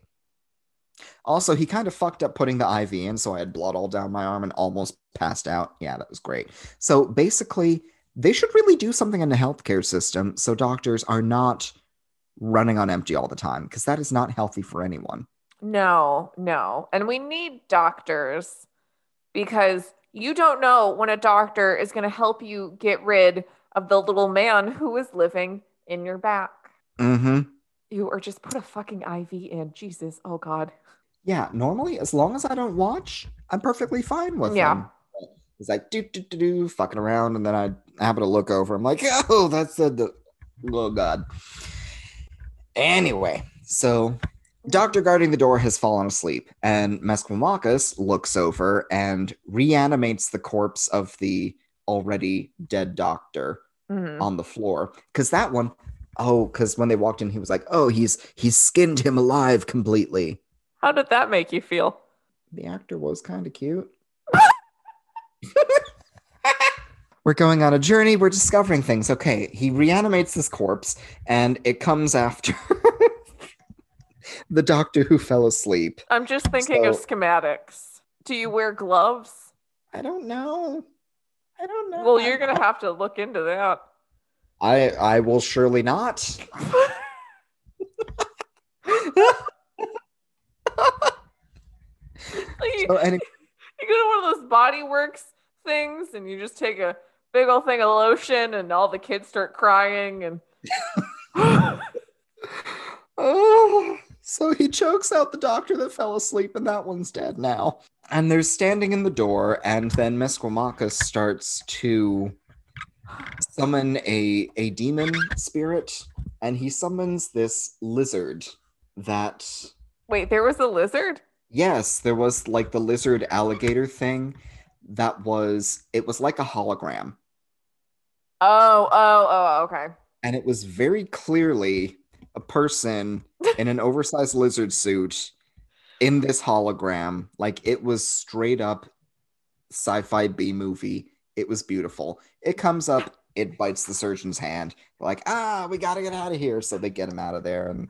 Also, he kind of fucked up putting the IV in, so I had blood all down my arm and almost passed out. Yeah, that was great. So basically, they should really do something in the healthcare system so doctors are not running on empty all the time because that is not healthy for anyone. No, no. And we need doctors because you don't know when a doctor is going to help you get rid of the little man who is living in your back. Mm-hmm. You or just put a fucking IV in. Jesus. Oh God. Yeah, normally, as long as I don't watch, I'm perfectly fine with Yeah. him. He's like do do do do fucking around, and then I happen to look over. I'm like, oh, that's the, the oh god. Anyway, so Doctor guarding the door has fallen asleep, and Misquamacus looks over and reanimates the corpse of the already dead doctor Mhm. on the floor. Because that one, oh, because when they walked in, he was like, oh, he's he's skinned him alive completely. How did that make you feel? The actor was kind of cute. We're going on a journey. We're discovering things. Okay, he reanimates this corpse, and it comes after the doctor who fell asleep. I'm just thinking of schematics. Do you wear gloves? I don't know. I don't know. Well, you're gonna have to look into that. I I will surely not. Like, you, So you go to one of those body works things and you just take a big old thing of lotion and all the kids start crying and oh, So he chokes out the doctor that fell asleep, and that one's dead now. And they're standing in the door, and then Misquamacus starts to summon a, a demon spirit, and he summons this lizard that Wait, there was a lizard? Yes, there was like the lizard alligator thing that was it was like a hologram. Oh, oh, oh, okay. And it was very clearly a person in an oversized lizard suit in this hologram. Like it was straight up sci-fi B movie. It was beautiful. It comes up, it bites the surgeon's hand. They're like, ah, we gotta get out of here. So they get him out of there. And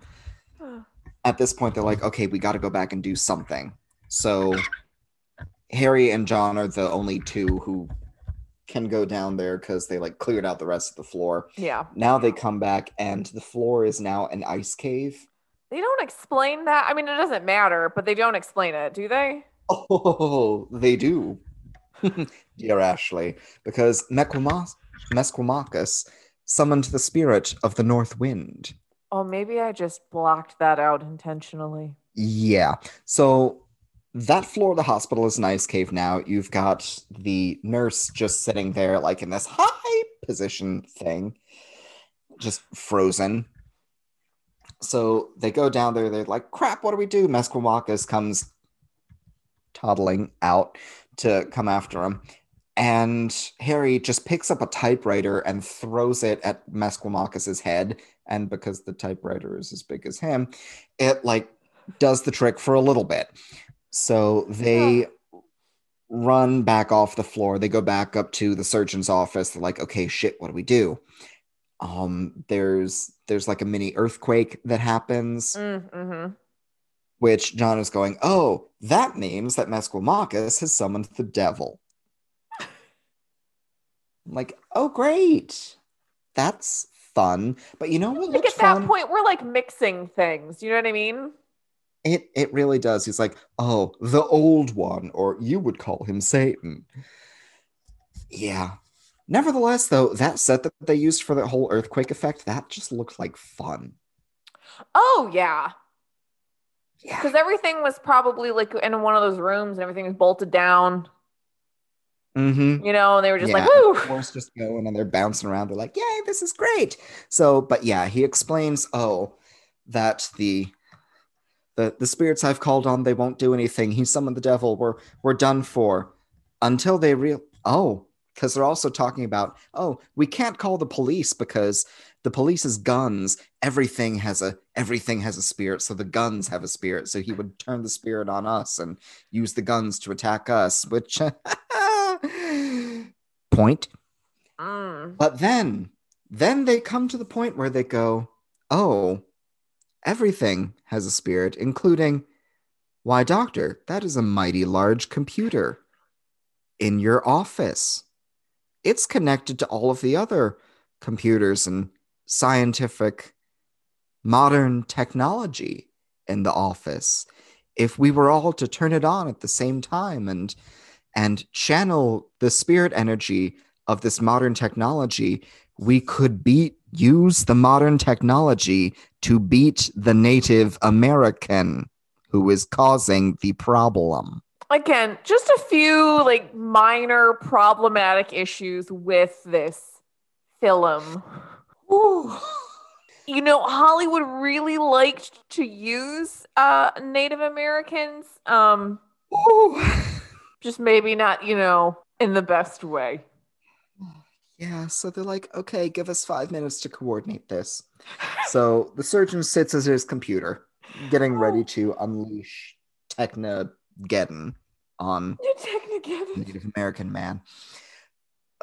at this point, they're like, okay, we gotta go back and do something. So Harry and John are the only two who can go down there because they like cleared out the rest of the floor. Yeah. Now they come back and the floor is now an ice cave. They don't explain that. I mean, it doesn't matter, but they don't explain it, do they? Oh, they do. Dear Ashley, because Misquamacus summoned the spirit of the north wind. Oh, maybe I just blocked that out intentionally. Yeah. So that floor of the hospital is an ice cave now. You've got the nurse just sitting there, like in this high position thing, just frozen. So they go down there. They're like, crap, what do we do? Misquamacus comes toddling out to come after him. And Harry just picks up a typewriter and throws it at Misquamacus's head. And because the typewriter is as big as him, it like does the trick for a little bit. So they run back off the floor. They go back up to the surgeon's office. They're like, okay, shit, what do we do? Um, there's there's like a mini earthquake that happens, Mm, hmm which John is going, oh, that means that Misquamacus has summoned the devil. I'm like, oh, great. That's fun. But you know what Like at that fun? point, we're like mixing things. You know what I mean? It it really does. He's like, oh, the old one, or you would call him Satan. Yeah. Nevertheless, though, that set that they used for the whole earthquake effect, that just looked like fun. Oh yeah, Yeah. because everything was probably like in one of those rooms, and everything was bolted down. Mm-hmm. You know, and they were just like, Yeah, "Woo!" the floor's just going and they're bouncing around. They're like, yay, this is great. So, but yeah, he explains, oh, that the the the spirits I've called on, they won't do anything. He summoned the devil. We're we're done for. Until they real oh, because they're also talking about, oh, we can't call the police because the police's guns, everything has a everything has a spirit. So the guns have a spirit. So he would turn the spirit on us and use the guns to attack us, which point. Mm. But then, then they come to the point where they go, oh, everything has a spirit, including, why, doctor, that is a mighty large computer in your office. It's connected to all of the other computers and scientific modern technology in the office. If we were all to turn it on at the same time and and channel the spirit energy of this modern technology, we could beat use the modern technology to beat the Native American who is causing the problem. Again, just a few like minor problematic issues with this film. Ooh. You know, Hollywood really liked to use uh, Native Americans. Um, just maybe not, you know, in the best way. Yeah, so they're like, okay, give us five minutes to coordinate this. So the surgeon sits at his computer, getting ready to oh. unleash Technogeddon on You technically Native American man.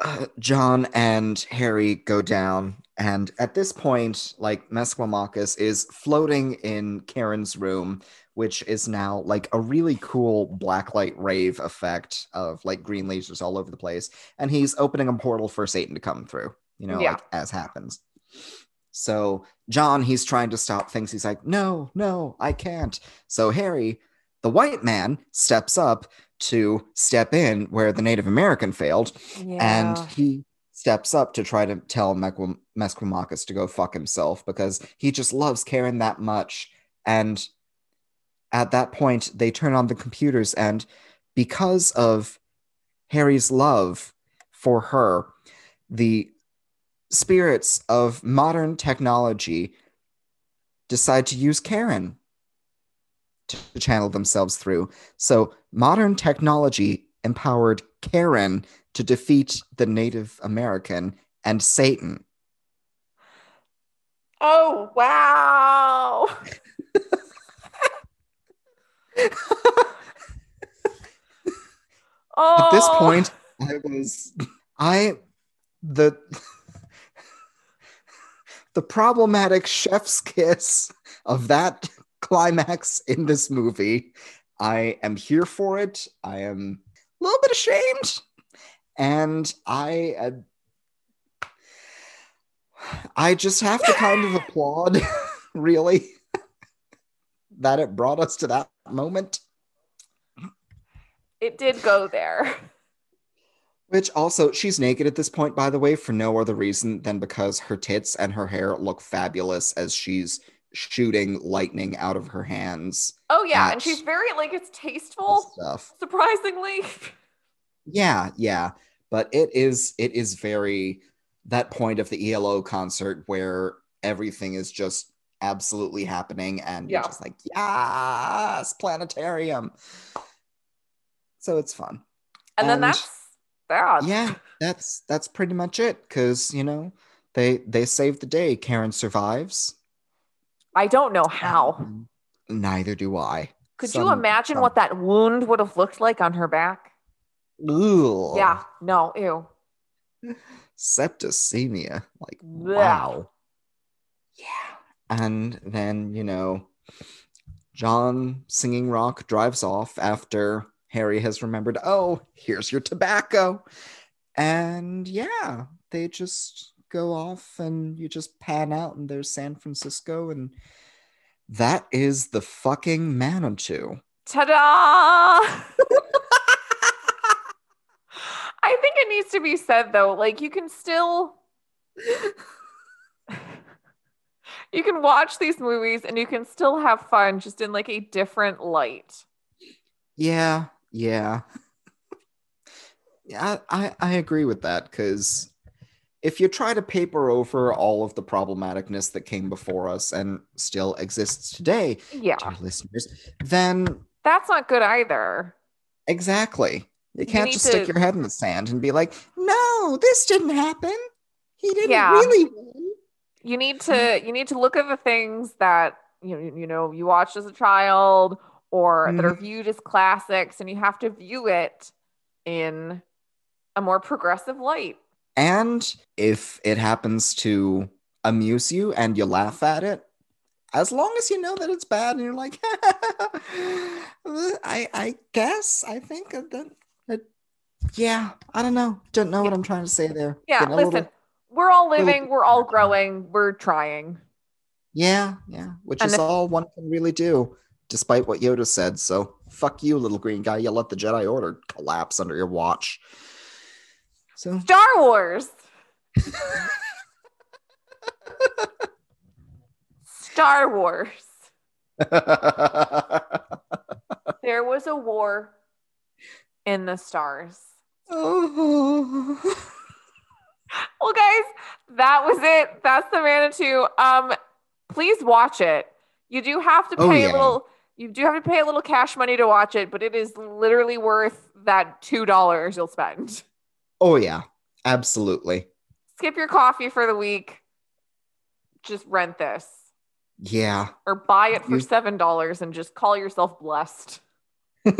Uh, John and Harry go down, and at this point, like Misquamacus is floating in Karen's room, which is now like a really cool blacklight rave effect of like green lasers all over the place, and he's opening a portal for Satan to come through. You know, Yeah. like as happens. So John, he's trying to stop things. He's like, "No, no, I can't." So Harry, the white man, steps up to step in where the Native American failed, and he steps up to try to tell Misquamacus to go fuck himself because he just loves Karen that much. And at that point, they turn on the computers, and because of Harry's love for her, the spirits of modern technology decide to use Karen to channel themselves through. So, modern technology empowered Karen to defeat the Native American and Satan. Oh, wow. oh. At this oh. point, I was I the the problematic chef's kiss of that climax in this movie. I am here for it. I am a little bit ashamed, and I uh, I just have to kind of applaud, really, that it brought us to that moment. It did go there. Which also, she's naked at this point, by the way, for no other reason than because her tits and her hair look fabulous as she's shooting lightning out of her hands. Oh yeah, and she's very like it's tasteful stuff. Surprisingly. Yeah, yeah, but it is it is very that point of the ELO concert where everything is just absolutely happening and yeah. you're just like, yes, planetarium. So it's fun. And, and then that's bad. Yeah, that's that's pretty much it. Cause you know, they they save the day. Karen survives. I don't know how. Um, neither do I. Could some, you imagine some... what that wound would have looked like on her back? Ooh. Yeah, no, ew septicemia. Like, wow. Yeah. And then, you know, John singing rock drives off after Harry has remembered, oh, here's your tobacco. And yeah, they just go off and you just pan out and there's San Francisco and that is the fucking Manitou. Ta-da! I think it needs to be said though, like you can still you can watch these movies and you can still have fun just in like a different light. Yeah, yeah. yeah, I, I agree with that because if you try to paper over all of the problematicness that came before us and still exists today, yeah, listeners, then that's not good either. Exactly. You can't you just to... stick your head in the sand and be like, no, this didn't happen. He didn't yeah. really win. You need to you need to look at the things that you you know you watched as a child or mm-hmm. that are viewed as classics and you have to view it in a more progressive light. And if it happens to amuse you and you laugh at it, as long as you know that it's bad and you're like, I I guess I think that yeah, I don't know. Don't know what I'm trying to say there. Yeah, listen, little, we're all living, little, we're all growing, we're trying. Yeah, yeah, which and is if, all one can really do, despite what Yoda said. So fuck you, little green guy. You let the Jedi Order collapse under your watch. So Star Wars. Star Wars. there was a war in the stars. well, guys, that was it. That's the Manitou. Um, please watch it. You do have to oh, pay oh, yeah. a little. You do have to pay a little cash money to watch it, but it is literally worth that two dollars you'll spend. Oh yeah, absolutely. Skip your coffee for the week. Just rent this. Yeah. Or buy it for seven dollars and just call yourself blessed.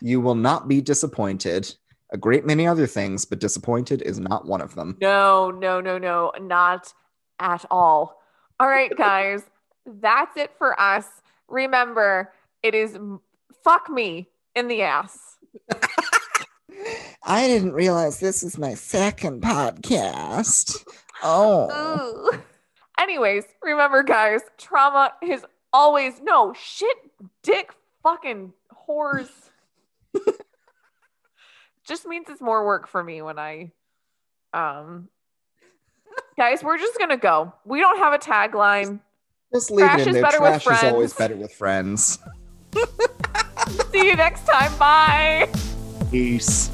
You will not be disappointed. A great many other things, but disappointed is not one of them. No, no, no, no, not at all. All right, guys, that's it for us. Remember, it is fuck me in the ass. I didn't realize this is my second podcast. Oh. Ooh. Anyways, remember, guys, trauma is always no shit, dick, fucking whores just means it's more work for me when I um guys, we're just gonna go. We don't have a tagline. Just leave Trash it in is there. better with Trash is always better with friends. See you next time. Bye. Peace.